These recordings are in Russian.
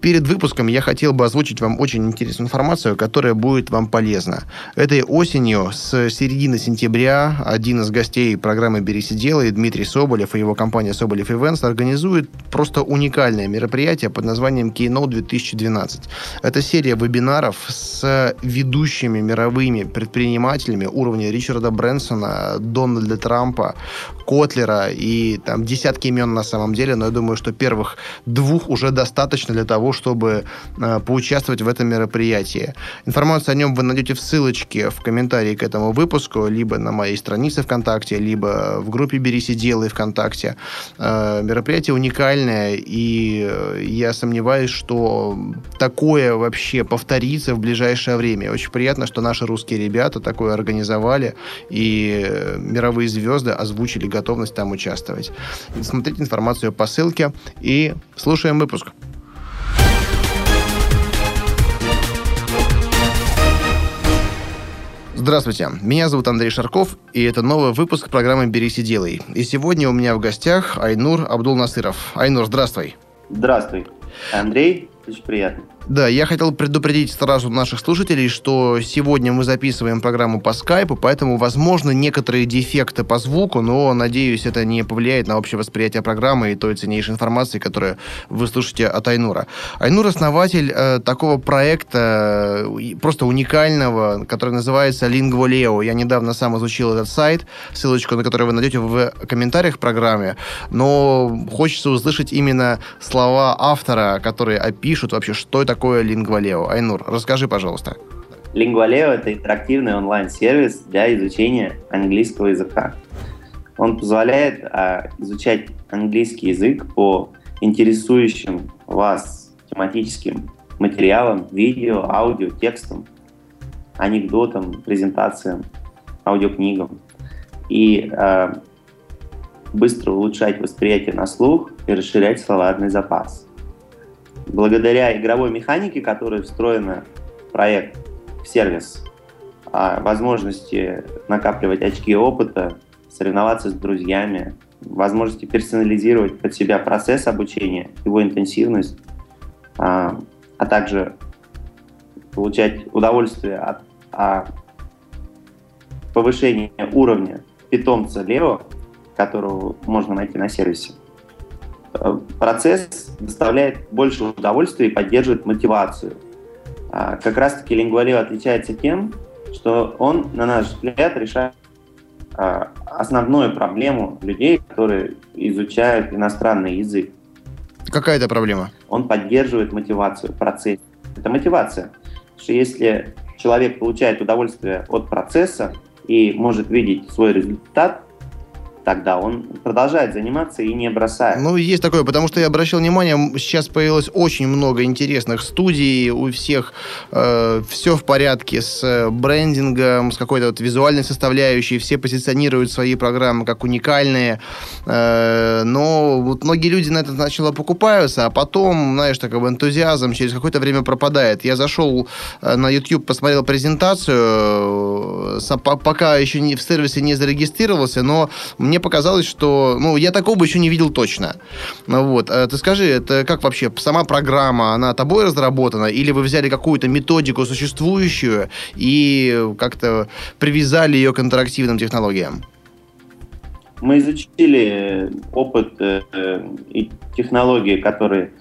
Перед выпуском я хотел бы озвучить вам очень интересную информацию, которая будет вам полезна. Этой осенью, с середины сентября, один из гостей программы «Берись и делай», Дмитрий Соболев и его компания «Соболев Events организует просто уникальное мероприятие под названием Keynote 2012. Это серия вебинаров с ведущими мировыми предпринимателями уровня Ричарда Брэнсона, Дональда Трампа, Котлера и там десятки имен на самом деле, но я думаю, что первых двух уже достаточно для того, чтобы э, поучаствовать в этом мероприятии. Информацию о нем вы найдете в ссылочке в комментарии к этому выпуску, либо на моей странице ВКонтакте, либо в группе «Берись и делай» ВКонтакте. Э, мероприятие уникальное, и э, я сомневаюсь, что такое вообще повторится в ближайшее время. Очень приятно, что наши русские ребята такое организовали, и мировые звезды озвучили готовность там участвовать. Смотрите информацию по ссылке и слушаем выпуск. Здравствуйте, меня зовут Андрей Шарков, и это новый выпуск программы «Берись и делай». И сегодня у меня в гостях Айнур Абдул-Насыров. Айнур, здравствуй. Здравствуй. Андрей, очень приятно. Да, я хотел предупредить сразу наших слушателей, что сегодня мы записываем программу по скайпу, поэтому, возможно, некоторые дефекты по звуку, но, надеюсь, это не повлияет на общее восприятие программы и той ценнейшей информации, которую вы слушаете от Айнура. Айнур – основатель э, такого проекта, э, просто уникального, который называется Lingualeo. Я недавно сам изучил этот сайт, ссылочку на который вы найдете в комментариях к программе, но хочется услышать именно слова автора, которые опишут вообще, что это такое Lingvaleo? Айнур, расскажи, пожалуйста. Lingvaleo – это интерактивный онлайн-сервис для изучения английского языка. Он позволяет а, изучать английский язык по интересующим вас тематическим материалам, видео, аудио, текстам, анекдотам, презентациям, аудиокнигам. И а, быстро улучшать восприятие на слух и расширять словарный запас благодаря игровой механике, которая встроена в проект, в сервис, а, возможности накапливать очки опыта, соревноваться с друзьями, возможности персонализировать под себя процесс обучения, его интенсивность, а, а также получать удовольствие от, от повышения уровня питомца Лео, которого можно найти на сервисе. Процесс доставляет больше удовольствия и поддерживает мотивацию. А, как раз-таки лингвалио отличается тем, что он, на наш взгляд, решает а, основную проблему людей, которые изучают иностранный язык. Какая это проблема? Он поддерживает мотивацию, процесс. Это мотивация. Что если человек получает удовольствие от процесса и может видеть свой результат, тогда он продолжает заниматься и не бросает. Ну, есть такое, потому что я обращал внимание, сейчас появилось очень много интересных студий, у всех э, все в порядке с э, брендингом, с какой-то вот визуальной составляющей, все позиционируют свои программы как уникальные, э, но вот многие люди на это сначала покупаются, а потом, знаешь, такой энтузиазм через какое-то время пропадает. Я зашел э, на YouTube, посмотрел презентацию, э, пока еще не, в сервисе не зарегистрировался, но мне показалось, что, ну, я такого еще не видел точно. Вот. А ты скажи, это как вообще, сама программа, она тобой разработана, или вы взяли какую-то методику существующую и как-то привязали ее к интерактивным технологиям? Мы изучили опыт э, и технологии, которые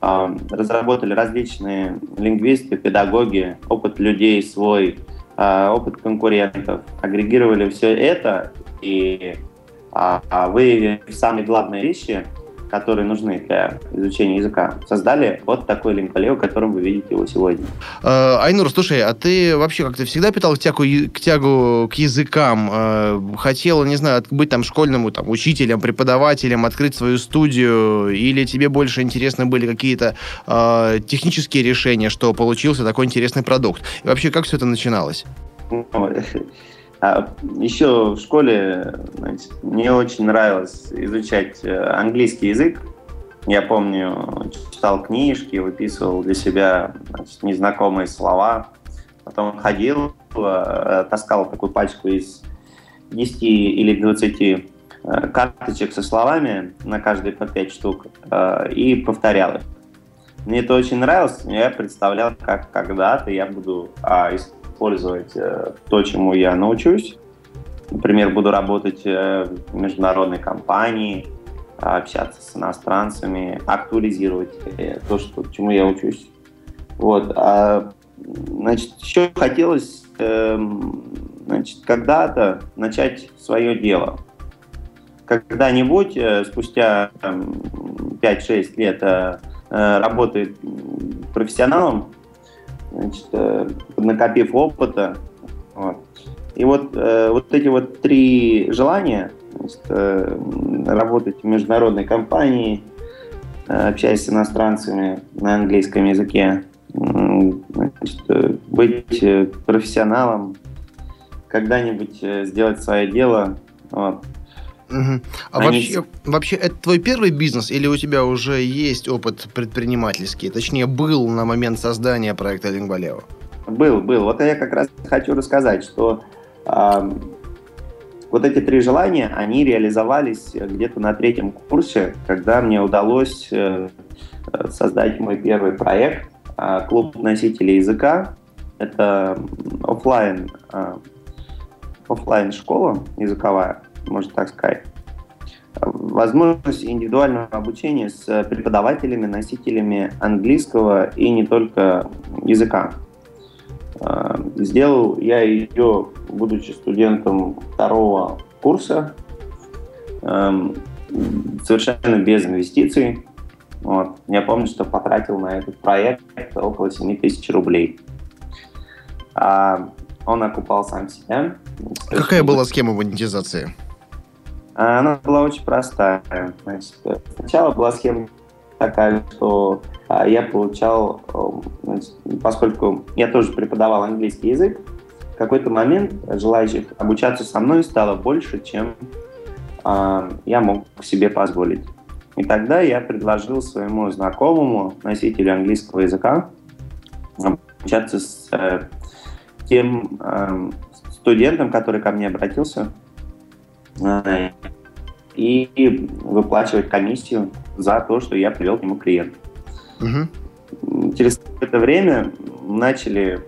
э, разработали различные лингвисты, педагоги, опыт людей свой, э, опыт конкурентов. Агрегировали все это и а, а вы самые главные вещи, которые нужны для изучения языка, создали вот такой линколео, которым вы видите его сегодня. Э, Айнур, слушай, а ты вообще как-то всегда питал тягу, к тягу к языкам? Э, хотел, не знаю, быть там школьным там, учителем, преподавателем, открыть свою студию? Или тебе больше интересны были какие-то э, технические решения, что получился такой интересный продукт? И вообще, как все это начиналось? А еще в школе знаете, мне очень нравилось изучать э, английский язык. Я помню, читал книжки, выписывал для себя значит, незнакомые слова. Потом ходил, э, таскал такую пачку из 10 или 20 э, карточек со словами, на каждой по 5 штук, и повторял их. Мне это очень нравилось, я представлял, как когда-то я буду а, использовать то, чему я научусь. Например, буду работать в международной компании, общаться с иностранцами, актуализировать то, что, чему я учусь. Вот. А, значит, еще хотелось эм, значит, когда-то начать свое дело. Когда-нибудь, э, спустя там, 5-6 лет э, э, работы профессионалом, значит, накопив опыта, вот. и вот, вот эти вот три желания, значит, работать в международной компании, общаясь с иностранцами на английском языке, значит, быть профессионалом, когда-нибудь э, сделать свое дело. Вот. Угу. А Они... вообще, вообще, это твой первый бизнес или у тебя уже есть опыт предпринимательский? Точнее, был на момент создания проекта Лингвалео? Был, был. Вот я как раз хочу рассказать, что э, вот эти три желания, они реализовались где-то на третьем курсе, когда мне удалось э, создать мой первый проект э, «Клуб носителей языка». Это офлайн э, офлайн школа языковая, можно так сказать, возможность индивидуального обучения с преподавателями, носителями английского и не только языка. А, сделал я ее, будучи студентом второго курса, эм, совершенно без инвестиций. Вот. Я помню, что потратил на этот проект около 7 тысяч рублей. А он окупал сам себя. Какая была схема монетизации? Она была очень простая. Значит, сначала была схема такая, что а, я получал, значит, поскольку я тоже преподавал английский язык, в какой-то момент желающих обучаться со мной стало больше, чем а, я мог себе позволить. И тогда я предложил своему знакомому, носителю английского языка, обучаться с э, тем э, студентам, который ко мне обратился, э, и выплачивать комиссию за то, что я привел к нему клиента. Угу. Через это время начали,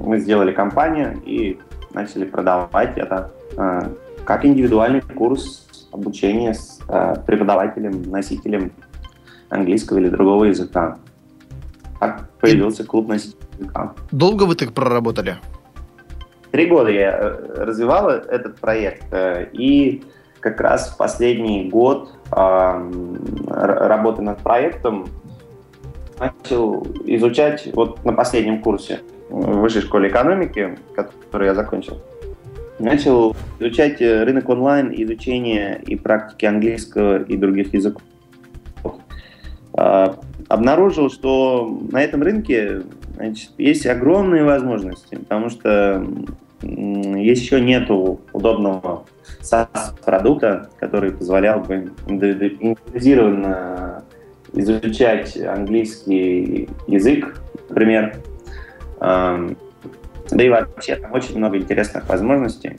мы сделали компанию и начали продавать это э, как индивидуальный курс обучения с э, преподавателем, носителем английского или другого языка. Так появился клуб носителей языка. Долго вы так проработали? Три года я э, развивал этот проект, э, и как раз в последний год работы над проектом начал изучать вот на последнем курсе в высшей школе экономики, который я закончил, начал изучать э, рынок онлайн, изучение и практики английского и других языков. Обнаружил, что на этом рынке значит, есть огромные возможности, потому что еще нету удобного SaaS-продукта, который позволял бы индивидуализированно изучать английский язык, например. Да и вообще там очень много интересных возможностей.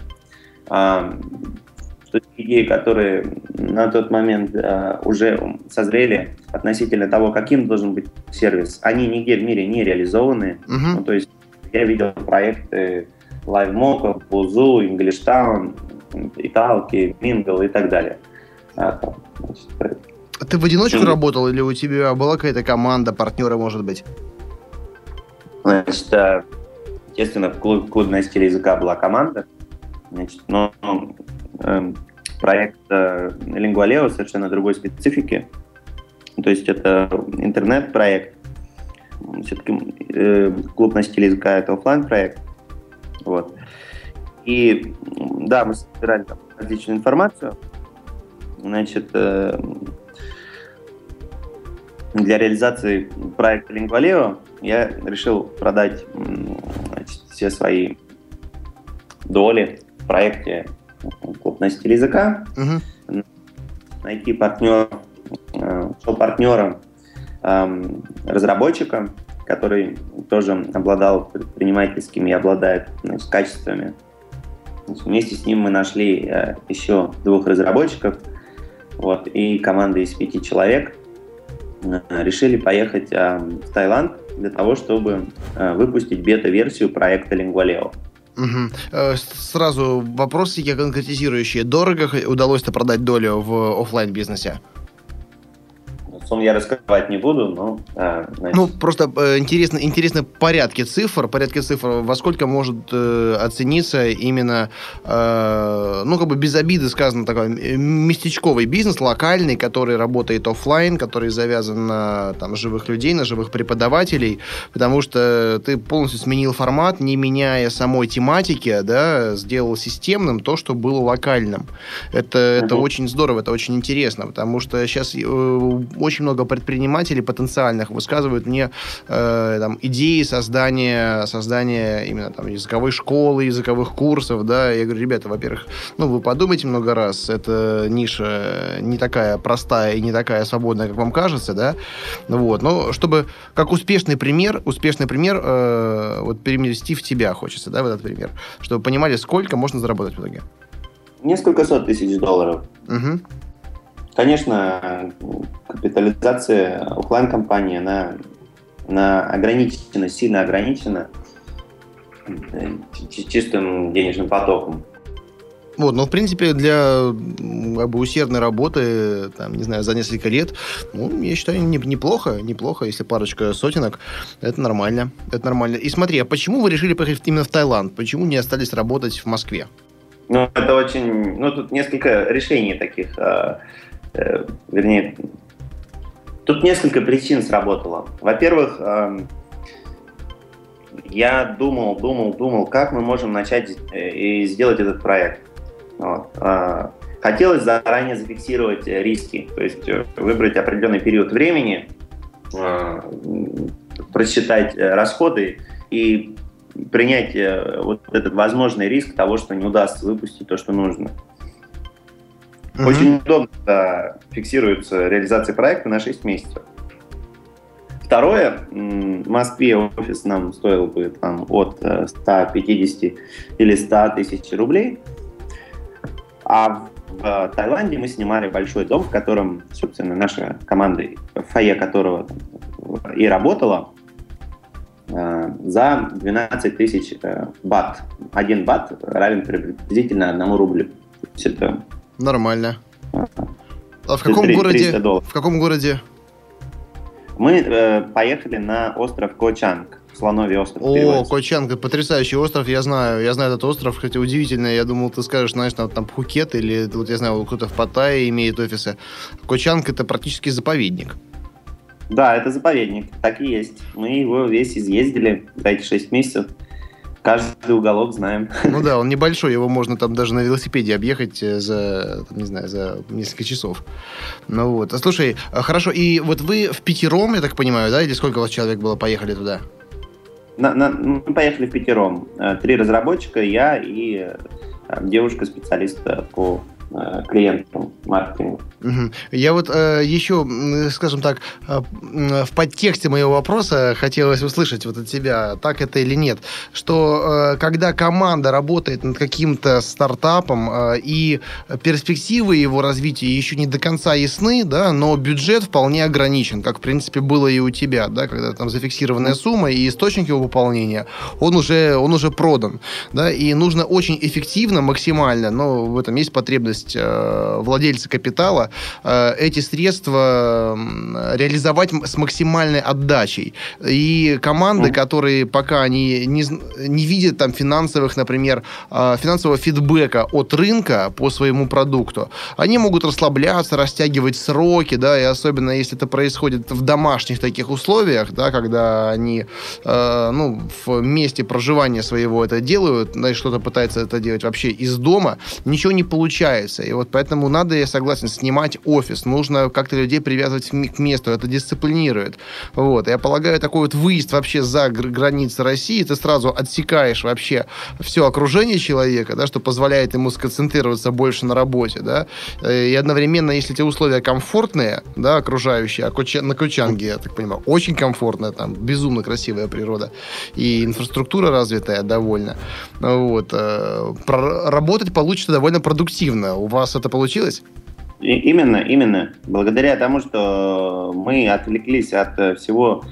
Что идеи, которые на тот момент а, уже созрели относительно того, каким должен быть сервис, они нигде в мире не реализованы. Uh-huh. Ну, то есть я видел проекты LiveMock, Бузу, English Town, Италки, Мингл и так далее. А, а ты в одиночку работал или у тебя была какая-то команда, партнеры, может быть? Значит, э, естественно, в клуб, клубной стиле языка была команда, значит, но э, проект э, Lingualeo совершенно другой специфики. То есть это интернет-проект. Все-таки э, клуб на стиле языка это офлайн проект вот. И да, мы собирали там различную информацию. Значит, э, для реализации проекта Lingvaleo я решил продать значит, все свои доли в проекте клуб носитель языка, угу. найти партнер, э, партнера, эм, разработчика, который тоже обладал предпринимательскими и обладает значит, качествами. Значит, вместе с ним мы нашли э, еще двух разработчиков вот, и команда из пяти человек. Э, решили поехать э, в Таиланд для того, чтобы э, выпустить бета-версию проекта Lingualeo. Угу. Сразу вопросики конкретизирующие. Дорого удалось-то продать долю в офлайн бизнесе? Сум я раскрывать не буду, но... А, значит... Ну, просто э, интересно, интересно порядки цифр, порядки цифр, во сколько может э, оцениться именно, э, ну, как бы без обиды сказано, такой местечковый бизнес, локальный, который работает офлайн, который завязан на там, живых людей, на живых преподавателей, потому что ты полностью сменил формат, не меняя самой тематики, да, сделал системным то, что было локальным. Это, uh-huh. это очень здорово, это очень интересно, потому что сейчас э, очень очень много предпринимателей потенциальных высказывают мне э, там, идеи создания, создания именно там, языковой школы, языковых курсов, да, я говорю, ребята, во-первых, ну, вы подумайте много раз, эта ниша не такая простая и не такая свободная, как вам кажется, да, вот, но чтобы, как успешный пример, успешный пример, э, вот переместить в тебя хочется, да, в этот пример, чтобы понимали, сколько можно заработать в итоге. Несколько сот тысяч долларов. Угу. Конечно, капитализация офлайн компании она, она ограничена, сильно ограничена э, чистым денежным потоком. Вот, но в принципе для как бы, усердной работы, там, не знаю, за несколько лет, ну, я считаю, не, неплохо, неплохо, если парочка сотенок, это нормально, это нормально. И смотри, а почему вы решили поехать именно в Таиланд? Почему не остались работать в Москве? Ну, это очень, ну, тут несколько решений таких. Э, вернее, тут несколько причин сработало. Во-первых, эм, я думал, думал, думал, как мы можем начать э, и сделать этот проект. Вот. Э, хотелось заранее зафиксировать риски, то есть выбрать определенный период времени, просчитать расходы и принять вот этот возможный риск того, что не удастся выпустить то, что нужно. Угу. Очень удобно да, фиксируется реализация проекта на 6 месяцев. Второе, в Москве офис нам стоил бы там, от 150 э, или 100 тысяч рублей, а в Таиланде мы снимали большой дом, в котором, собственно, наша команда, фойе которого и работала, э, за 12 тысяч э, бат. Один бат равен приблизительно одному рублю. То есть это Нормально. А в каком 3, городе? В каком городе? Мы э, поехали на остров Кочанг. Слоновий остров. О, Кочанг, потрясающий остров, я знаю, я знаю этот остров, хотя удивительно, я думал, ты скажешь, знаешь, там, там Пхукет или, вот я знаю, кто-то в Паттайе имеет офисы. Кочанг это практически заповедник. Да, это заповедник, так и есть. Мы его весь изъездили за эти шесть месяцев каждый уголок знаем. Ну да, он небольшой, его можно там даже на велосипеде объехать э, за, там, не знаю, за несколько часов. Ну вот. А слушай, а хорошо, и вот вы в пятером, я так понимаю, да, или сколько у вас человек было, поехали туда? На, на, мы поехали в пятером. Э, три разработчика, я и э, девушка-специалист по клиентам маркетинга. Угу. Я вот э, еще, скажем так, э, в подтексте моего вопроса хотелось услышать вот от тебя, так это или нет, что э, когда команда работает над каким-то стартапом э, и перспективы его развития еще не до конца ясны, да, но бюджет вполне ограничен, как в принципе было и у тебя, да, когда там зафиксированная сумма и источник его пополнения, он уже, он уже продан, да, и нужно очень эффективно, максимально, но в этом есть потребность возможность э, владельца капитала э, эти средства реализовать с максимальной отдачей. И команды, mm. которые пока не, не, не видят там финансовых, например, э, финансового фидбэка от рынка по своему продукту, они могут расслабляться, растягивать сроки, да, и особенно если это происходит в домашних таких условиях, да, когда они, э, ну, в месте проживания своего это делают, да, и что-то пытается это делать вообще из дома, ничего не получается получается. И вот поэтому надо, я согласен, снимать офис, нужно как-то людей привязывать к месту, это дисциплинирует. Вот. Я полагаю, такой вот выезд вообще за границы России, ты сразу отсекаешь вообще все окружение человека, да, что позволяет ему сконцентрироваться больше на работе, да, и одновременно, если эти условия комфортные, да, окружающие, а на Кучанге, я так понимаю, очень комфортная, там, безумно красивая природа, и инфраструктура развитая довольно, вот, э, работать получится довольно продуктивно. У вас это получилось? И, именно, именно. Благодаря тому, что мы отвлеклись от э, всего,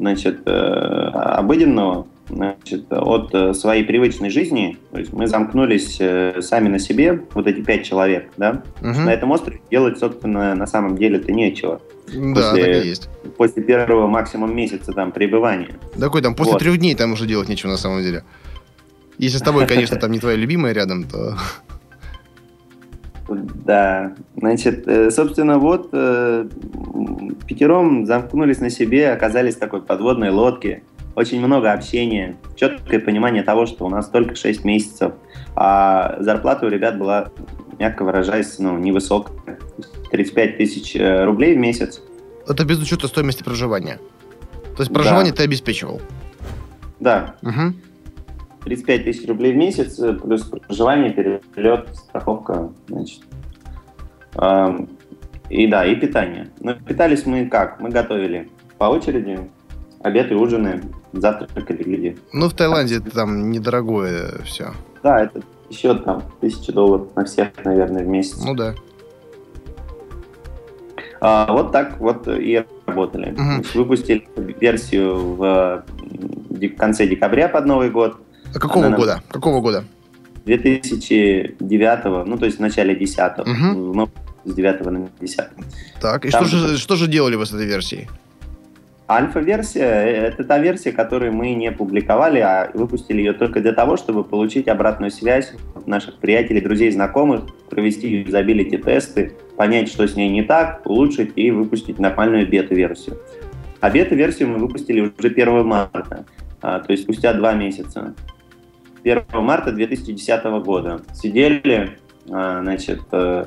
значит, э, обыденного, значит, от э, своей привычной жизни, то есть мы замкнулись сами на себе, вот эти пять человек, да, угу. на этом острове делать, собственно, на самом деле-то нечего. Да, после, так и есть. После первого максимум месяца там пребывания. Да какой там, после вот. трех дней там уже делать нечего на самом деле. Если с тобой, конечно, там не твоя любимая рядом, то... Да, значит, э, собственно, вот э, пятером замкнулись на себе, оказались в такой подводной лодке. Очень много общения, четкое понимание того, что у нас только 6 месяцев, а зарплата у ребят была, мягко выражаясь, ну, невысокая. 35 тысяч э, рублей в месяц. Это без учета стоимости проживания. То есть проживание да. ты обеспечивал? Да. Угу. 35 тысяч рублей в месяц, плюс проживание, перелет, страховка, значит. И да, и питание. Но питались мы как? Мы готовили по очереди, обед и ужины, завтракали люди. Ну, в Таиланде это там недорогое все. Да, это еще там тысяча долларов на всех, наверное, в месяц. Ну да. А, вот так вот и работали. Угу. Выпустили версию в конце декабря под Новый год. А какого Она года? Какого года? 2009, ну, то есть в начале 10 угу. ну, с 9 на 10 Так, и что же, что же делали вы с этой версией? Альфа-версия – это та версия, которую мы не публиковали, а выпустили ее только для того, чтобы получить обратную связь от наших приятелей, друзей, знакомых, провести юзабилити-тесты, понять, что с ней не так, улучшить и выпустить нормальную бета-версию. А бета-версию мы выпустили уже 1 марта, а, то есть спустя два месяца. 1 марта 2010 года. Сидели, а, значит, э,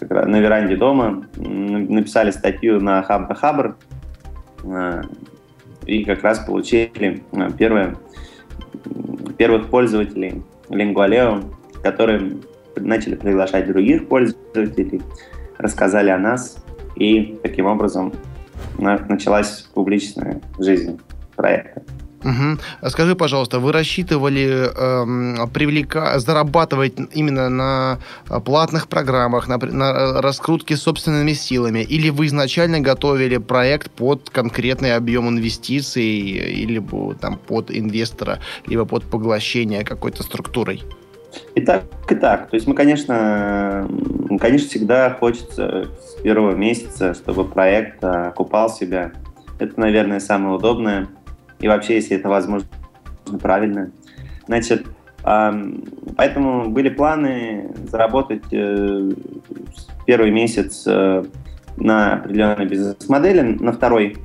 на веранде дома, написали статью на Хабр Хабр и как раз получили а, первые, первых пользователей Lingualeo, которые начали приглашать других пользователей, рассказали о нас, и таким образом началась публичная жизнь проекта. Угу. Скажи, пожалуйста, вы рассчитывали э, привлека... зарабатывать именно на э, платных программах, на, на э, раскрутке собственными силами, или вы изначально готовили проект под конкретный объем инвестиций, или там, под инвестора, либо под поглощение какой-то структурой? И так, и так. То есть мы, конечно, конечно, всегда хочется с первого месяца, чтобы проект окупал себя. Это, наверное, самое удобное и вообще, если это возможно, правильно. Значит, поэтому были планы заработать э, первый месяц э, на определенной бизнес-модели, на второй.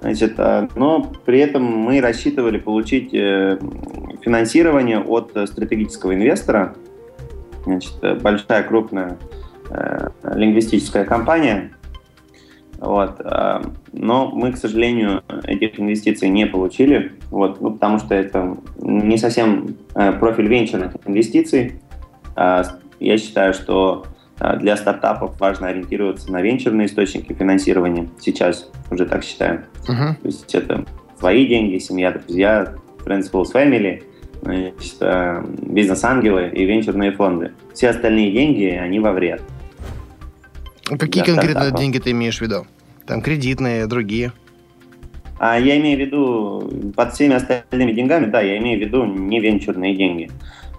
Значит, э, но при этом мы рассчитывали получить финансирование от стратегического инвестора. Значит, большая крупная лингвистическая компания, вот. А, но мы, к сожалению, этих инвестиций не получили, вот, ну, потому что это не совсем э, профиль венчурных инвестиций. А, я считаю, что для стартапов важно ориентироваться на венчурные источники финансирования. Сейчас уже так считаю. Uh-huh. То есть это свои деньги, семья, друзья, friends, fools, family, значит, э, бизнес-ангелы и венчурные фонды. Все остальные деньги, они во вред. Какие конкретно стартапа. деньги ты имеешь в виду? Там кредитные, другие. А я имею в виду под всеми остальными деньгами, да, я имею в виду не венчурные деньги.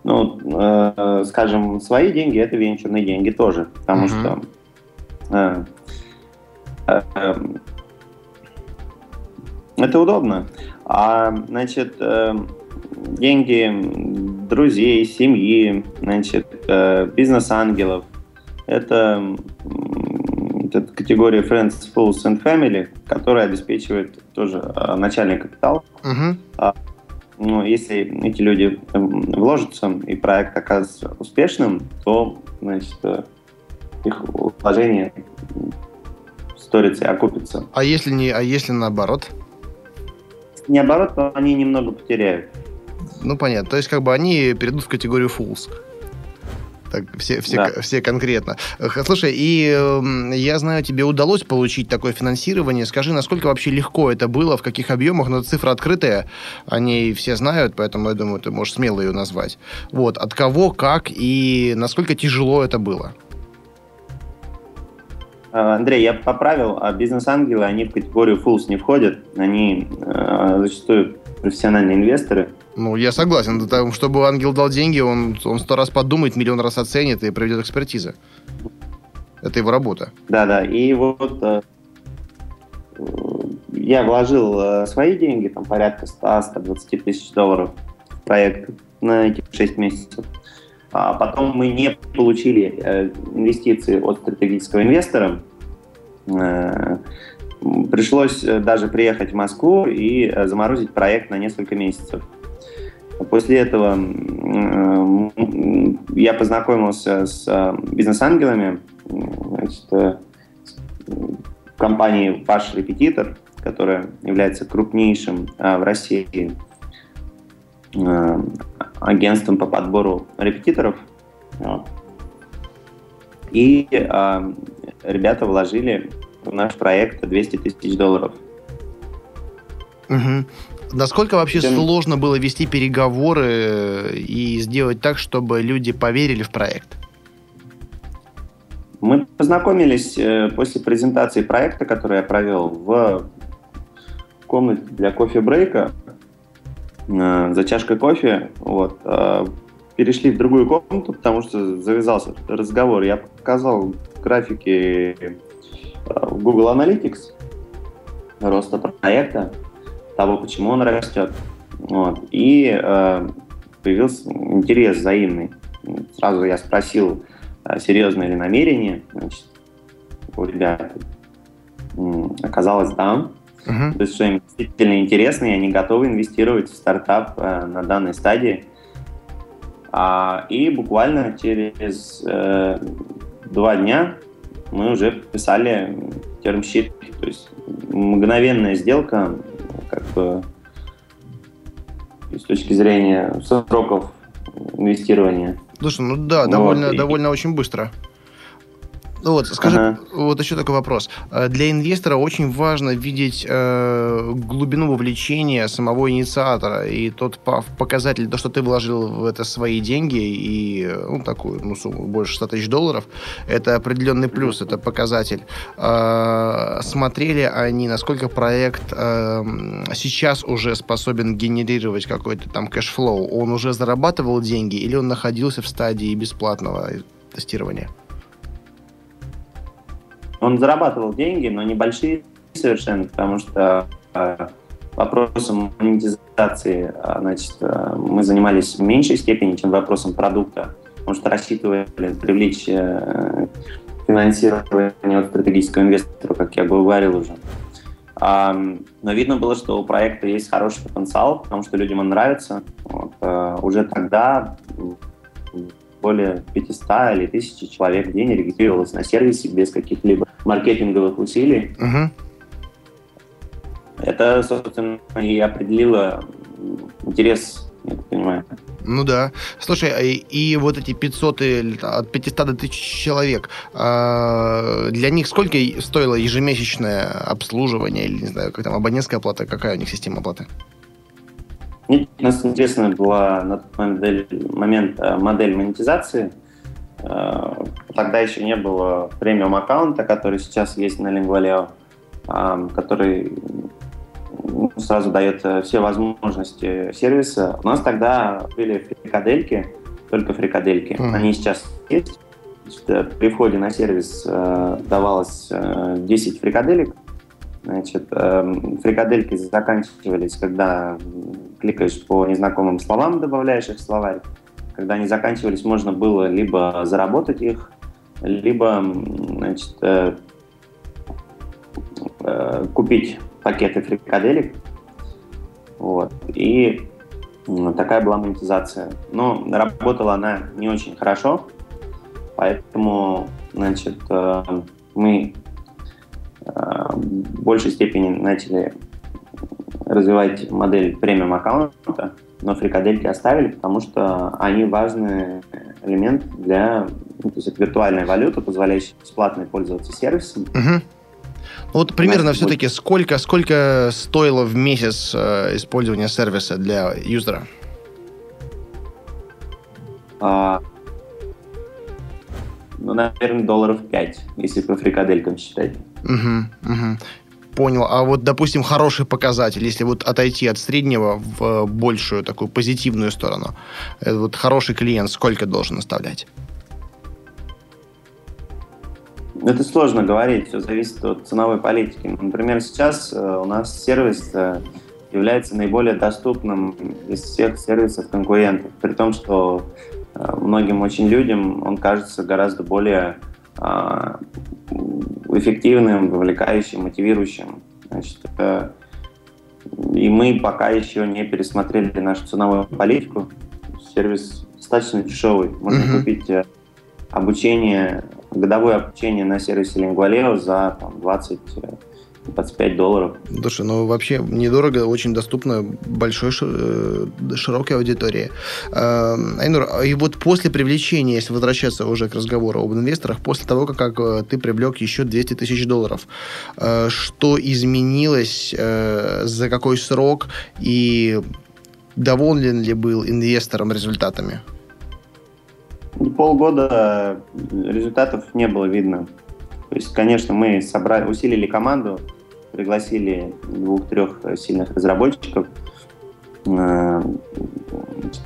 Ну, э, скажем, свои деньги это венчурные деньги тоже, потому uh-huh. что э, э, это удобно. А, значит, э, деньги друзей, семьи, значит, э, бизнес-ангелов, это, это категория Friends, Fools and Family, которая обеспечивает тоже а, начальный капитал. Uh-huh. Ну, если эти люди вложатся и проект окажется успешным, то значит, э, их вложения сторится и окупится. А если, не, а если наоборот? Не наоборот, то они немного потеряют. Ну, понятно. То есть, как бы они перейдут в категорию fools. Так, все, все, да. все конкретно. Слушай, и э, я знаю, тебе удалось получить такое финансирование. Скажи, насколько вообще легко это было, в каких объемах? Но цифра открытая, они все знают, поэтому я думаю, ты можешь смело ее назвать. Вот, от кого, как и насколько тяжело это было? А, Андрей, я поправил, а бизнес-ангелы, они в категорию fools не входят. Они э, зачастую профессиональные инвесторы. Ну, я согласен. Чтобы ангел дал деньги, он, он сто раз подумает, миллион раз оценит и проведет экспертизы. Это его работа. Да-да, и вот э, я вложил э, свои деньги, там порядка 100-120 тысяч долларов в проект на эти 6 месяцев. А потом мы не получили э, инвестиции от стратегического инвестора. Э, пришлось э, даже приехать в Москву и э, заморозить проект на несколько месяцев. После этого я познакомился с бизнес-ангелами значит, компании «Ваш репетитор», которая является крупнейшим в России агентством по подбору репетиторов. И ребята вложили в наш проект 200 тысяч долларов. Угу. Насколько вообще Тем... сложно было вести переговоры и сделать так, чтобы люди поверили в проект? Мы познакомились э, после презентации проекта, который я провел в комнате для кофе-брейка э, за чашкой кофе. Вот. Э, перешли в другую комнату, потому что завязался разговор. Я показал графики в Google Analytics роста проекта, того, почему он растет. Вот. И э, появился интерес взаимный. Сразу я спросил, э, серьезное ли намерение значит, у ребят. Оказалось, да. Uh-huh. То есть, что им действительно интересно, и они готовы инвестировать в стартап э, на данной стадии. А, и буквально через э, два дня мы уже писали термщит, то есть мгновенная сделка, как бы с точки зрения сроков инвестирования. Слушай, ну да, вот, довольно, и... довольно очень быстро. Ну вот, скажи, ага. вот еще такой вопрос. Э, для инвестора очень важно видеть э, глубину вовлечения самого инициатора и тот показатель, то, что ты вложил в это свои деньги и ну, такую ну, сумму больше 100 тысяч долларов, это определенный плюс, это показатель. Э, смотрели они, насколько проект э, сейчас уже способен генерировать какой-то там cash flow? Он уже зарабатывал деньги или он находился в стадии бесплатного тестирования? Он зарабатывал деньги, но небольшие совершенно, потому что э, вопросом монетизации э, значит, э, мы занимались в меньшей степени, чем вопросом продукта, потому что рассчитывали привлечь финансирование от стратегического инвестора, как я говорил уже. Но видно было, что у проекта есть хороший потенциал, потому что людям он нравится. Вот, уже тогда более 500 или 1000 человек в день регистрировалось на сервисе без каких-либо маркетинговых усилий. Угу. Это, собственно, и определило интерес, я так понимаю. Ну да. Слушай, а и, и вот эти 500, от 500 до 1000 человек, э, для них сколько стоило ежемесячное обслуживание, или, не знаю, как там, абонентская плата, какая у них система оплаты? Мне нас интересна была на тот момент, момент э, модель монетизации. Э, тогда еще не было премиум аккаунта, который сейчас есть на Lingvaleo, который ну, сразу дает э, все возможности сервиса. У нас тогда были фрикадельки, только фрикадельки. Mm-hmm. Они сейчас есть. При входе на сервис давалось 10 фрикаделек, Значит, э, фрикадельки заканчивались, когда кликаешь по незнакомым словам, добавляешь их в словарь. Когда они заканчивались, можно было либо заработать их, либо значит, э, э, купить пакеты фрикаделек. Вот. И такая была монетизация. Но работала она не очень хорошо, поэтому значит, э, мы в большей степени начали развивать модель премиум аккаунта, но фрикадельки оставили, потому что они важный элемент для, ну, то есть это виртуальная валюта, позволяющая бесплатно пользоваться сервисом. Угу. Вот примерно все-таки сколько, сколько стоило в месяц э, использование сервиса для юзера? А, ну, наверное, долларов 5, если по фрикаделькам считать. Угу, угу. Понял. А вот, допустим, хороший показатель, если вот отойти от среднего в большую такую позитивную сторону, это вот хороший клиент сколько должен оставлять? Это сложно говорить, все зависит от ценовой политики. Например, сейчас э, у нас сервис э, является наиболее доступным из всех сервисов конкурентов, при том, что э, многим очень людям он кажется гораздо более а, эффективным, вовлекающим, мотивирующим. Значит, и мы пока еще не пересмотрели нашу ценовую политику. Сервис достаточно дешевый. Можно mm-hmm. купить обучение годовое обучение на сервисе Lingualeo за там, 20 25 долларов. Слушай, ну вообще недорого, очень доступно большой, э, широкой аудитории. Э, Айнур, а и вот после привлечения, если возвращаться уже к разговору об инвесторах, после того, как, э, ты привлек еще 200 тысяч долларов, что изменилось, за какой срок и доволен ли был инвестором результатами? Полгода результатов не было видно. То есть, конечно, мы собрали, усилили команду, пригласили двух-трех сильных разработчиков, э,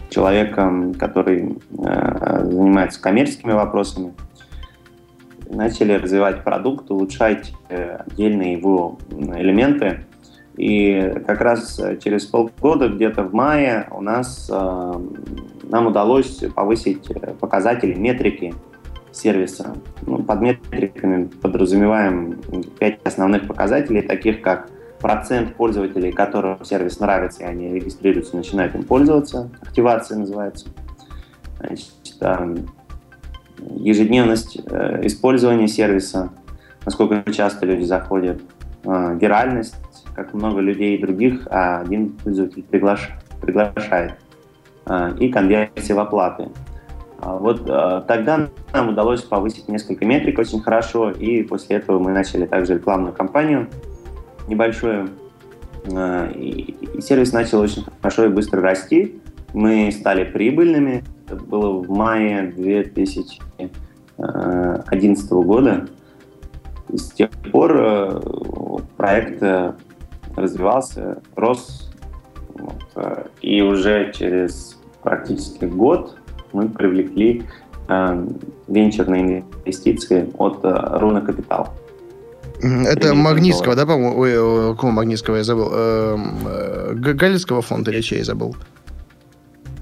человека, который э, занимается коммерческими вопросами, начали развивать продукт, улучшать э, отдельные его элементы. И как раз через полгода, где-то в мае, у нас нам удалось повысить показатели, метрики сервиса. Ну, под метриками подразумеваем пять основных показателей, таких как процент пользователей, которым сервис нравится, и они регистрируются, начинают им пользоваться, активация называется. Значит, ежедневность э, использования сервиса, насколько часто люди заходят, э, виральность, как много людей других, а один пользователь приглаш... приглашает. А, и конверсия в оплаты. А вот а, тогда нам удалось повысить несколько метрик очень хорошо, и после этого мы начали также рекламную кампанию небольшую, и сервис начал очень хорошо и быстро расти. Мы стали прибыльными. Это было в мае 2011 года. И с тех пор э, проект э, развивался, рос. Э, и уже через практически год мы привлекли э, венчурные инвестиции от э, Руна Капитал. Это Магнитского, да, по-моему? Ой, какого Магнитского я забыл? Эм, э, Галицкого фонда или чей я забыл?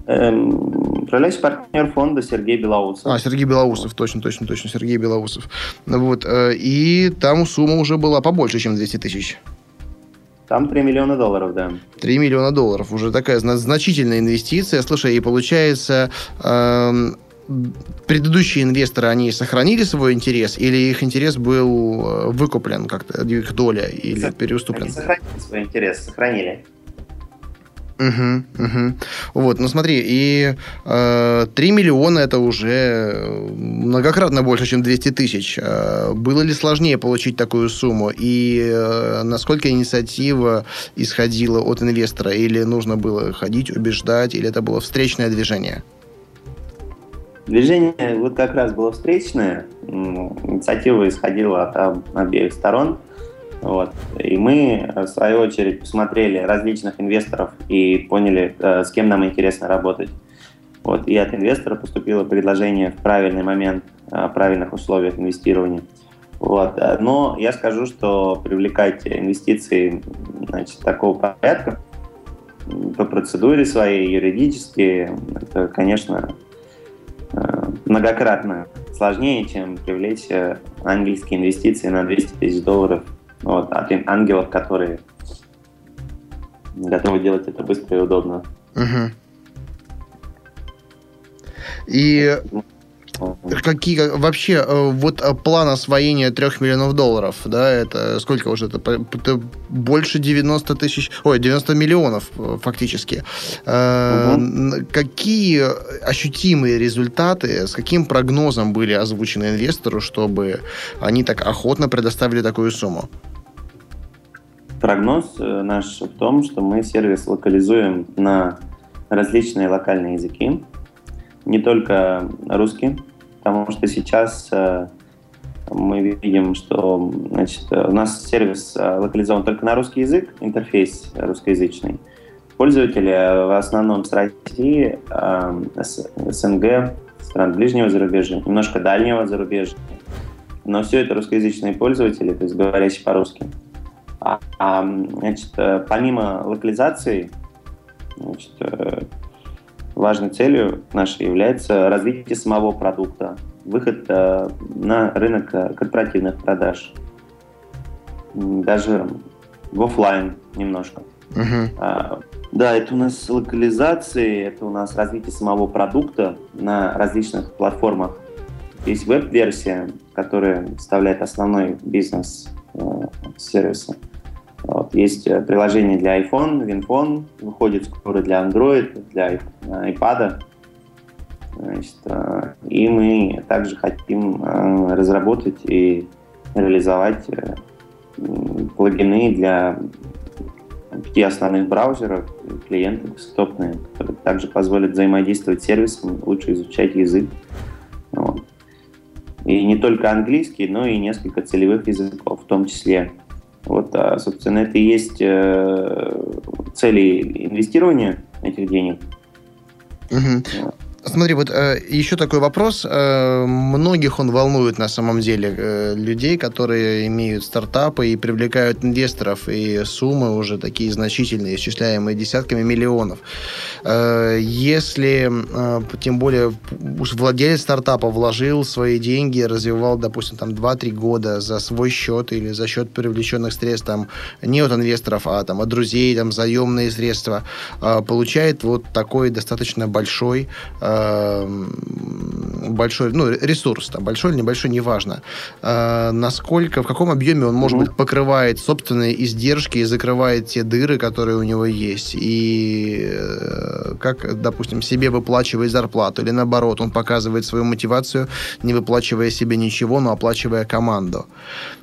Эм, управляющий партнер фонда Сергей Белоусов. А, Сергей Белоусов, точно, точно, точно, Сергей Белоусов. Вот, э, и там сумма уже была побольше, чем 200 тысяч. Там 3 миллиона долларов, да. 3 миллиона долларов. Уже такая значительная инвестиция. Слушай, и получается, э, предыдущие инвесторы, они сохранили свой интерес или их интерес был э, выкуплен как-то, их доля или переуступлен? Они сохранили свой интерес, сохранили. Угу, угу. Вот, ну смотри, и э, 3 миллиона это уже многократно больше, чем 200 тысяч. Э, было ли сложнее получить такую сумму? И э, насколько инициатива исходила от инвестора? Или нужно было ходить, убеждать, или это было встречное движение? Движение вот как раз было встречное. Инициатива исходила от обеих сторон. Вот. И мы, в свою очередь, посмотрели различных инвесторов и поняли, э, с кем нам интересно работать. Вот. И от инвестора поступило предложение в правильный момент, о правильных условиях инвестирования. Вот. Но я скажу, что привлекать инвестиции значит, такого порядка по процедуре своей, юридически, это, конечно, э, многократно сложнее, чем привлечь ангельские инвестиции на 200 тысяч долларов вот, от ангелов, которые готовы делать это быстро и удобно. Угу. И какие вообще э, вот э, план освоения трех миллионов долларов, да, это сколько уже, это, это больше 90 тысяч, ой, 90 миллионов э, фактически. Угу. Какие ощутимые результаты, с каким прогнозом были озвучены инвестору, чтобы они так охотно предоставили такую сумму? Прогноз наш в том, что мы сервис локализуем на различные локальные языки, не только русский, потому что сейчас э, мы видим, что значит, у нас сервис э, локализован только на русский язык, интерфейс русскоязычный. Пользователи в основном с России, э, СНГ, стран ближнего зарубежья, немножко дальнего зарубежья. Но все это русскоязычные пользователи, то есть говорящие по-русски. А, а, значит, помимо локализации, значит, важной целью нашей является развитие самого продукта, выход э, на рынок э, корпоративных продаж, даже в офлайн немножко. Uh-huh. Да, это у нас локализации, это у нас развитие самого продукта на различных платформах. Есть веб-версия, которая составляет основной бизнес э, сервиса. Вот. Есть э, приложение для iPhone, WinPhone, выходит скоро для Android, для э, iPad. Значит, э, и мы также хотим разработать и реализовать плагины для пяти основных браузеров, клиенты десктопные, которые также позволят взаимодействовать с сервисом, лучше изучать язык. Вот. И не только английский, но и несколько целевых языков, в том числе вот, а, собственно, это и есть э, цели инвестирования этих денег. Угу. Смотри, вот э, еще такой вопрос. Э, многих он волнует на самом деле э, людей, которые имеют стартапы и привлекают инвесторов, и суммы уже такие значительные, исчисляемые десятками миллионов. Э, если, э, тем более, владелец стартапа вложил свои деньги, развивал, допустим, там 2-3 года за свой счет или за счет привлеченных средств, там, не от инвесторов, а там, от друзей, там, заемные средства, э, получает вот такой достаточно большой э, большой, ну, ресурс, там, большой или небольшой, неважно, э, насколько, в каком объеме он, может быть, покрывает собственные издержки и закрывает те дыры, которые у него есть, и э, как, допустим, себе выплачивает зарплату, или наоборот, он показывает свою мотивацию, не выплачивая себе ничего, но оплачивая команду.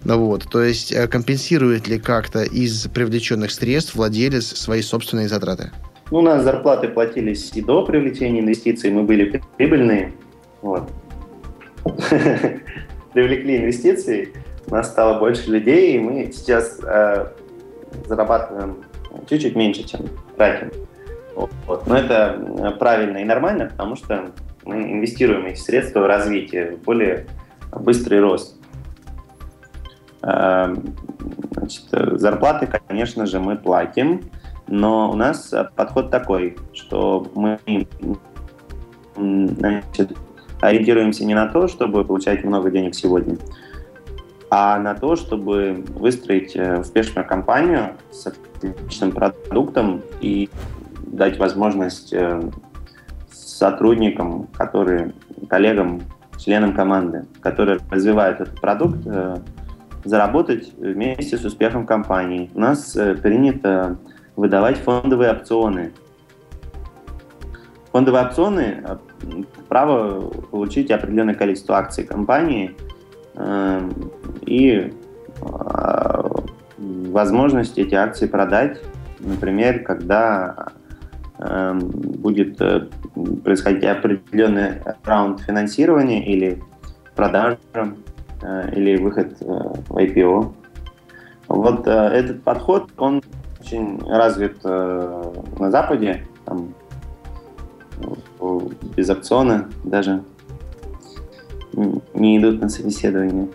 Вот, то есть э, компенсирует ли как-то из привлеченных средств владелец свои собственные затраты? Ну, у нас зарплаты платились и до привлечения инвестиций, мы были прибыльные. Вот. Привлекли инвестиции, у нас стало больше людей, и мы сейчас э, зарабатываем чуть-чуть меньше, чем тратим. Вот. Но это правильно и нормально, потому что мы инвестируем эти средства в развитие, в более быстрый рост. Э, значит, зарплаты, конечно же, мы платим, но у нас э, подход такой, что мы значит, ориентируемся не на то, чтобы получать много денег сегодня, а на то, чтобы выстроить э, успешную компанию с отличным продуктом и дать возможность э, сотрудникам, которые, коллегам, членам команды, которые развивают этот продукт, заработать вместе с успехом компании. У нас принято выдавать фондовые опционы. Фондовые опционы э, – право получить определенное количество акций компании э, и э, возможность эти акции продать, например, когда будет происходить определенный раунд финансирования или продажа, или выход в IPO. Вот этот подход, он очень развит э, на Западе, там, без опциона даже не идут на собеседование.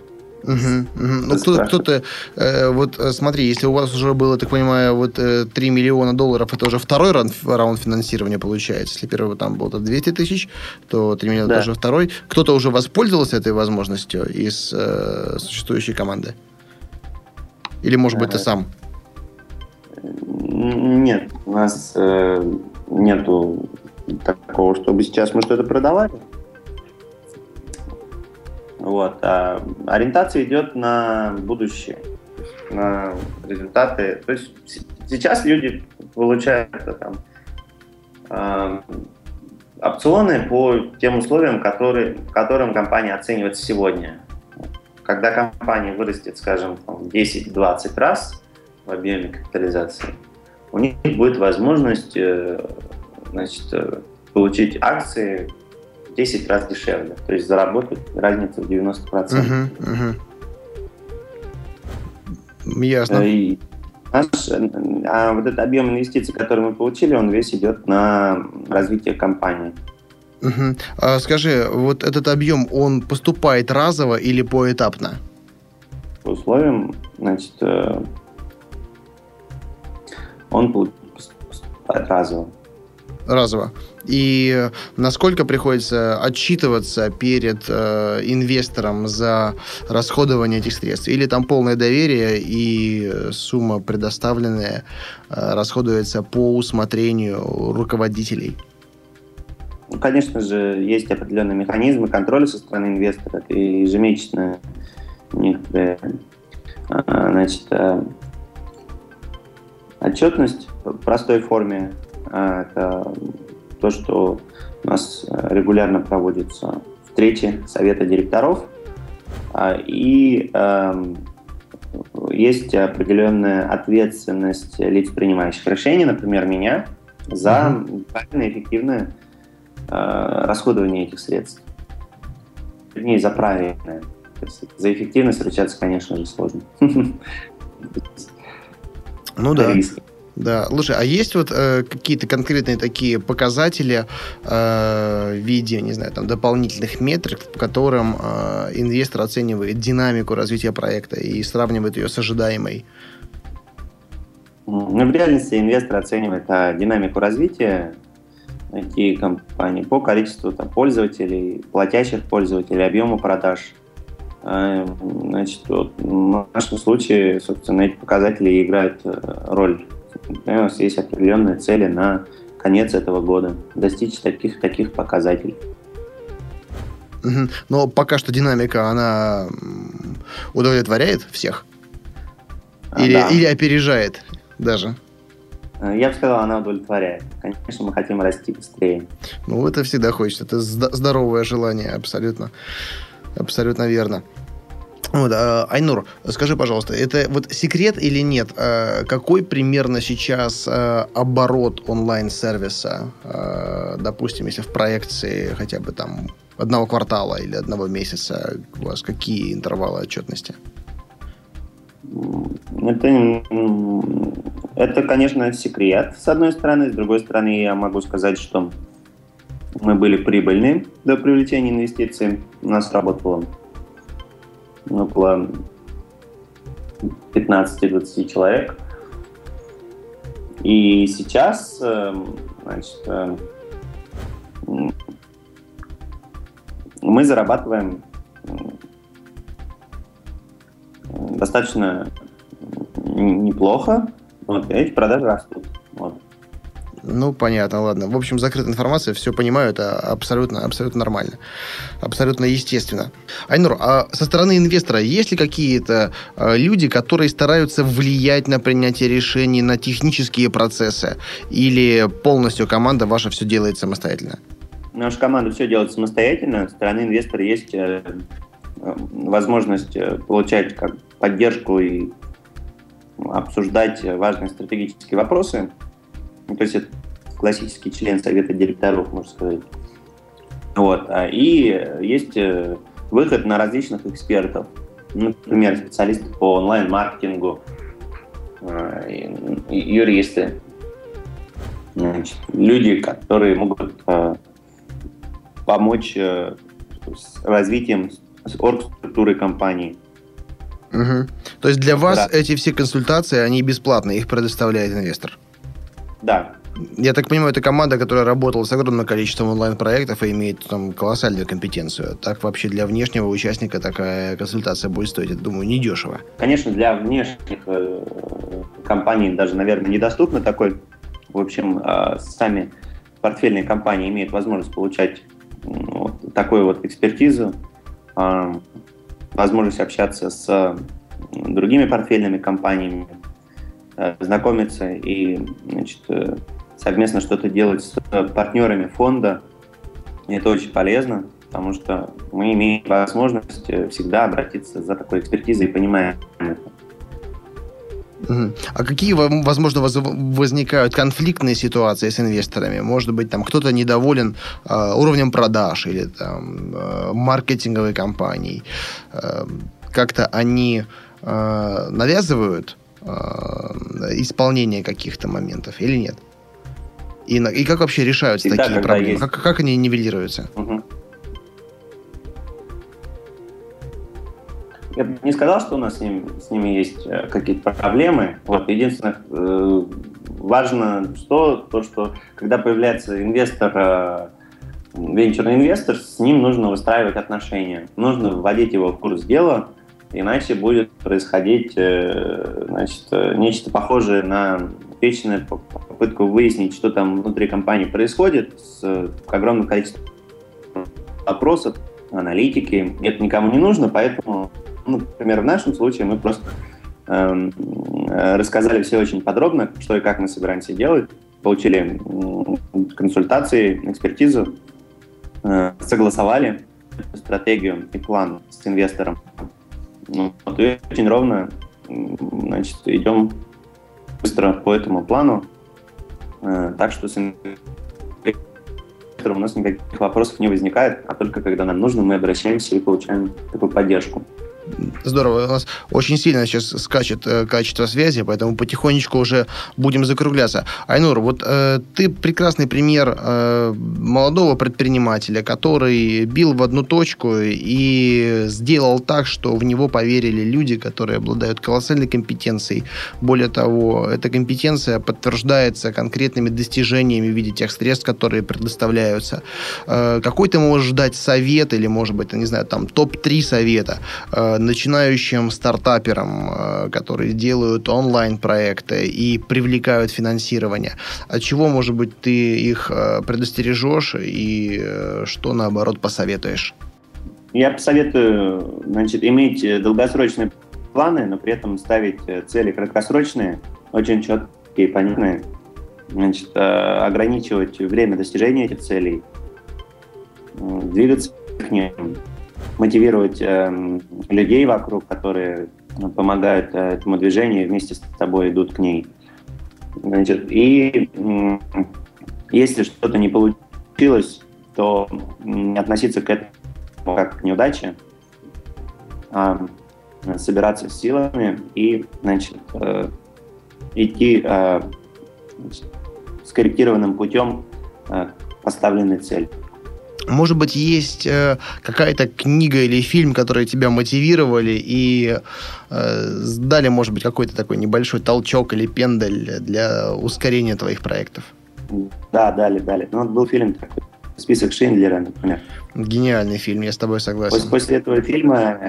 Угу, угу. Ну, кто-то, кто-то э, вот э, смотри, если у вас уже было, так понимаю, вот э, 3 миллиона долларов, это уже второй раунд, раунд финансирования получается. Если первый там был 200 тысяч, то 3 миллиона да. тоже второй. Кто-то уже воспользовался этой возможностью из э, существующей команды? Или, может быть, ты сам? Нет, у нас э, нету такого, чтобы сейчас мы что-то продавали. Вот. А ориентация идет на будущее, на результаты. То есть сейчас люди получают там, э, опционы по тем условиям, которые, которым компания оценивается сегодня. Когда компания вырастет, скажем, 10-20 раз в объеме капитализации, у них будет возможность э, значит, э, получить акции 10 раз дешевле. То есть заработать разницу в 90%. Угу, угу. Ясно. Э, и наш, а вот этот объем инвестиций, который мы получили, он весь идет на развитие компании. Угу. А скажи, вот этот объем, он поступает разово или поэтапно? По условиям, значит, он поступает разово разово. И насколько приходится отчитываться перед э, инвестором за расходование этих средств? Или там полное доверие и сумма предоставленная э, расходуется по усмотрению руководителей? Ну, конечно же, есть определенные механизмы контроля со стороны инвестора. Это ежемесячная некоторая а, значит, э, отчетность в простой форме а, это то, что у нас э, регулярно проводится встречи совета директоров, а, и эм, есть определенная ответственность лиц, принимающих решения, например, меня, за правильное и эффективное э, расходование этих средств. Вернее, за правильное. За эффективность ручаться, конечно же, сложно. Ну да. Риски. Да, слушай, а есть вот э, какие-то конкретные такие показатели э, в виде, не знаю, там дополнительных метрик, по которым э, инвестор оценивает динамику развития проекта и сравнивает ее с ожидаемой? Ну, в реальности инвестор оценивает а, динамику развития IT компании по количеству там, пользователей, платящих пользователей, объему продаж. Э, значит, вот, в нашем случае, собственно, эти показатели играют э, роль у нас есть определенные цели на конец этого года. Достичь таких, таких показателей. Но пока что динамика, она удовлетворяет всех? А, или, да. или опережает даже? Э, я бы сказал, она удовлетворяет. Конечно, мы хотим расти быстрее. Ну, это всегда хочется. Это здоровое желание, абсолютно. Абсолютно верно. Вот, а, Айнур, скажи, пожалуйста, это вот секрет или нет? А, какой примерно сейчас а, оборот онлайн-сервиса, допустим, если в проекции хотя бы там одного квартала или одного месяца, у вас какие интервалы отчетности? Это, это, конечно, секрет, с одной стороны. С другой стороны, я могу сказать, что мы были прибыльны до привлечения инвестиций. У нас работало около 15-20 человек. И сейчас, эм, значит, эм, мы зарабатываем достаточно неплохо, вот, эти продажи растут. Ну, понятно, ладно. В общем, закрытая информация, все понимаю, это абсолютно, абсолютно нормально. Абсолютно естественно. Айнур, а со стороны инвестора есть ли какие-то э, люди, которые стараются влиять на принятие решений, на технические процессы? Или полностью команда ваша все делает самостоятельно? Наша команда все делает самостоятельно. Со стороны инвестора есть э, э, возможность получать как поддержку и обсуждать важные стратегические вопросы ну, то есть это классический член совета директоров, можно сказать. Вот. А, и есть э, выход на различных экспертов. Например, специалисты по онлайн-маркетингу, э, юристы, Значит, люди, которые могут э, помочь с развитием оргструктуры компании. Угу. То есть для вас да. эти все консультации, они бесплатные, их предоставляет инвестор? Да. Я так понимаю, это команда, которая работала с огромным количеством онлайн-проектов и имеет там колоссальную компетенцию. Так вообще для внешнего участника такая консультация будет стоить, я думаю, недешево. Конечно, для внешних э, компаний даже, наверное, недоступно такой. В общем, э, сами портфельные компании имеют возможность получать вот такую вот экспертизу. Э, возможность общаться с другими портфельными компаниями, э, знакомиться и значит, э, совместно что-то делать с партнерами фонда. Это очень полезно, потому что мы имеем возможность всегда обратиться за такой экспертизой и понимаем это. А какие, возможно, возникают конфликтные ситуации с инвесторами? Может быть, там кто-то недоволен э, уровнем продаж или там э, маркетинговой компанией. Э, как-то они э, навязывают э, исполнение каких-то моментов или нет? И, и как вообще решаются Всегда, такие проблемы? Есть... Как, как они нивелируются? Угу. Я бы не сказал, что у нас с, ним, с ними есть э, какие-то проблемы. Вот, единственное, э, важно что, то, что когда появляется инвестор, э, венчурный инвестор, с ним нужно выстраивать отношения. Нужно вводить его в курс дела, иначе будет происходить э, значит, нечто похожее на вечную попытку выяснить, что там внутри компании происходит, с огромным количеством вопросов, аналитики. Это никому не нужно, поэтому ну, например, в нашем случае мы просто эм, э, рассказали все очень подробно, что и как мы собираемся делать, получили э, консультации, экспертизу, э, согласовали стратегию и план с инвестором. Ну, вот, и очень ровно значит, идем быстро по этому плану, э, так что с инвестором у нас никаких вопросов не возникает, а только когда нам нужно, мы обращаемся и получаем такую поддержку. Здорово. У нас очень сильно сейчас скачет э, качество связи, поэтому потихонечку уже будем закругляться. Айнур, вот э, ты прекрасный пример э, молодого предпринимателя, который бил в одну точку и сделал так, что в него поверили люди, которые обладают колоссальной компетенцией. Более того, эта компетенция подтверждается конкретными достижениями в виде тех средств, которые предоставляются. Э, какой ты можешь дать совет или, может быть, не знаю, там топ-3 совета э, начинающим стартаперам, э, которые делают онлайн-проекты и привлекают финансирование? От чего, может быть, ты их э, предостережешь и э, что, наоборот, посоветуешь? Я посоветую значит, иметь долгосрочные планы, но при этом ставить цели краткосрочные, очень четкие и понятные. Значит, ограничивать время достижения этих целей, двигаться к ним, мотивировать э, людей вокруг, которые ну, помогают э, этому движению и вместе с тобой идут к ней. Значит, и э, если что-то не получилось, то не относиться к этому как к неудаче, а собираться с силами и значит, э, идти э, скорректированным путем э, поставленной цели. Может быть, есть э, какая-то книга или фильм, которые тебя мотивировали и э, дали, может быть, какой-то такой небольшой толчок или пендель для ускорения твоих проектов? Да, дали, дали. Ну, вот был фильм такой, «Список Шиндлера», например. Гениальный фильм, я с тобой согласен. После, после этого фильма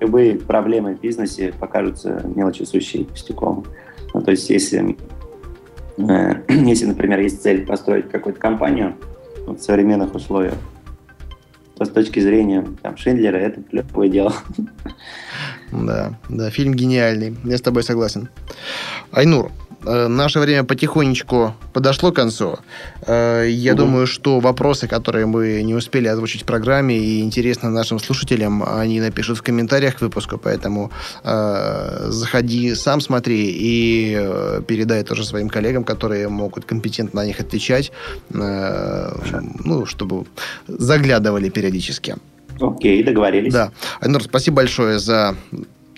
любые проблемы в бизнесе покажутся мелочью сущей, пустяком. Ну, то есть, если, э, если, например, есть цель построить какую-то компанию, в современных условиях. То с точки зрения там, Шиндлера это клевое дело. Да, да, фильм гениальный. Я с тобой согласен. Айнур, наше время потихонечку подошло к концу. Э, я угу. думаю, что вопросы, которые мы не успели озвучить в программе и интересны нашим слушателям, они напишут в комментариях к выпуску, поэтому э, заходи сам, смотри и э, передай тоже своим коллегам, которые могут компетентно на них отвечать, э, ну, чтобы заглядывали периодически. Окей, договорились. Да. Айнур, спасибо большое за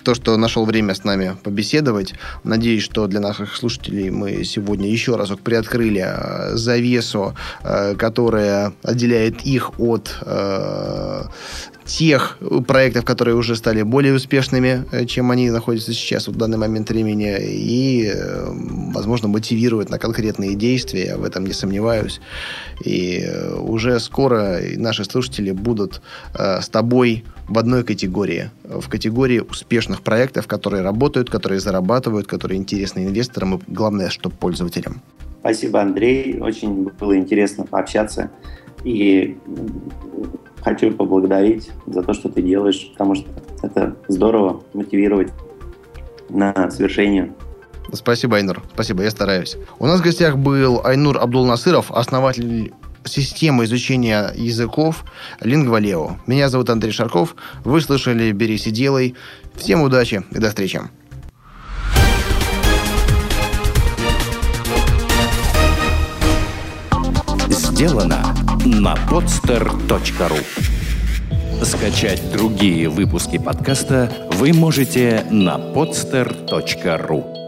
то, что нашел время с нами побеседовать. Надеюсь, что для наших слушателей мы сегодня еще разок приоткрыли э, завесу, э, которая отделяет их от э, тех проектов, которые уже стали более успешными, чем они находятся сейчас в данный момент времени, и, возможно, мотивирует на конкретные действия, я в этом не сомневаюсь. И уже скоро наши слушатели будут с тобой в одной категории, в категории успешных проектов, которые работают, которые зарабатывают, которые интересны инвесторам и, главное, что пользователям. Спасибо, Андрей. Очень было интересно пообщаться. И хочу поблагодарить за то, что ты делаешь, потому что это здорово мотивировать на совершение. Спасибо, Айнур. Спасибо, я стараюсь. У нас в гостях был Айнур Абдул-Насыров, основатель системы изучения языков Лингвалео. Меня зовут Андрей Шарков. Вы слышали «Берись и делай». Всем удачи и до встречи. Сделано на podster.ru Скачать другие выпуски подкаста вы можете на podster.ru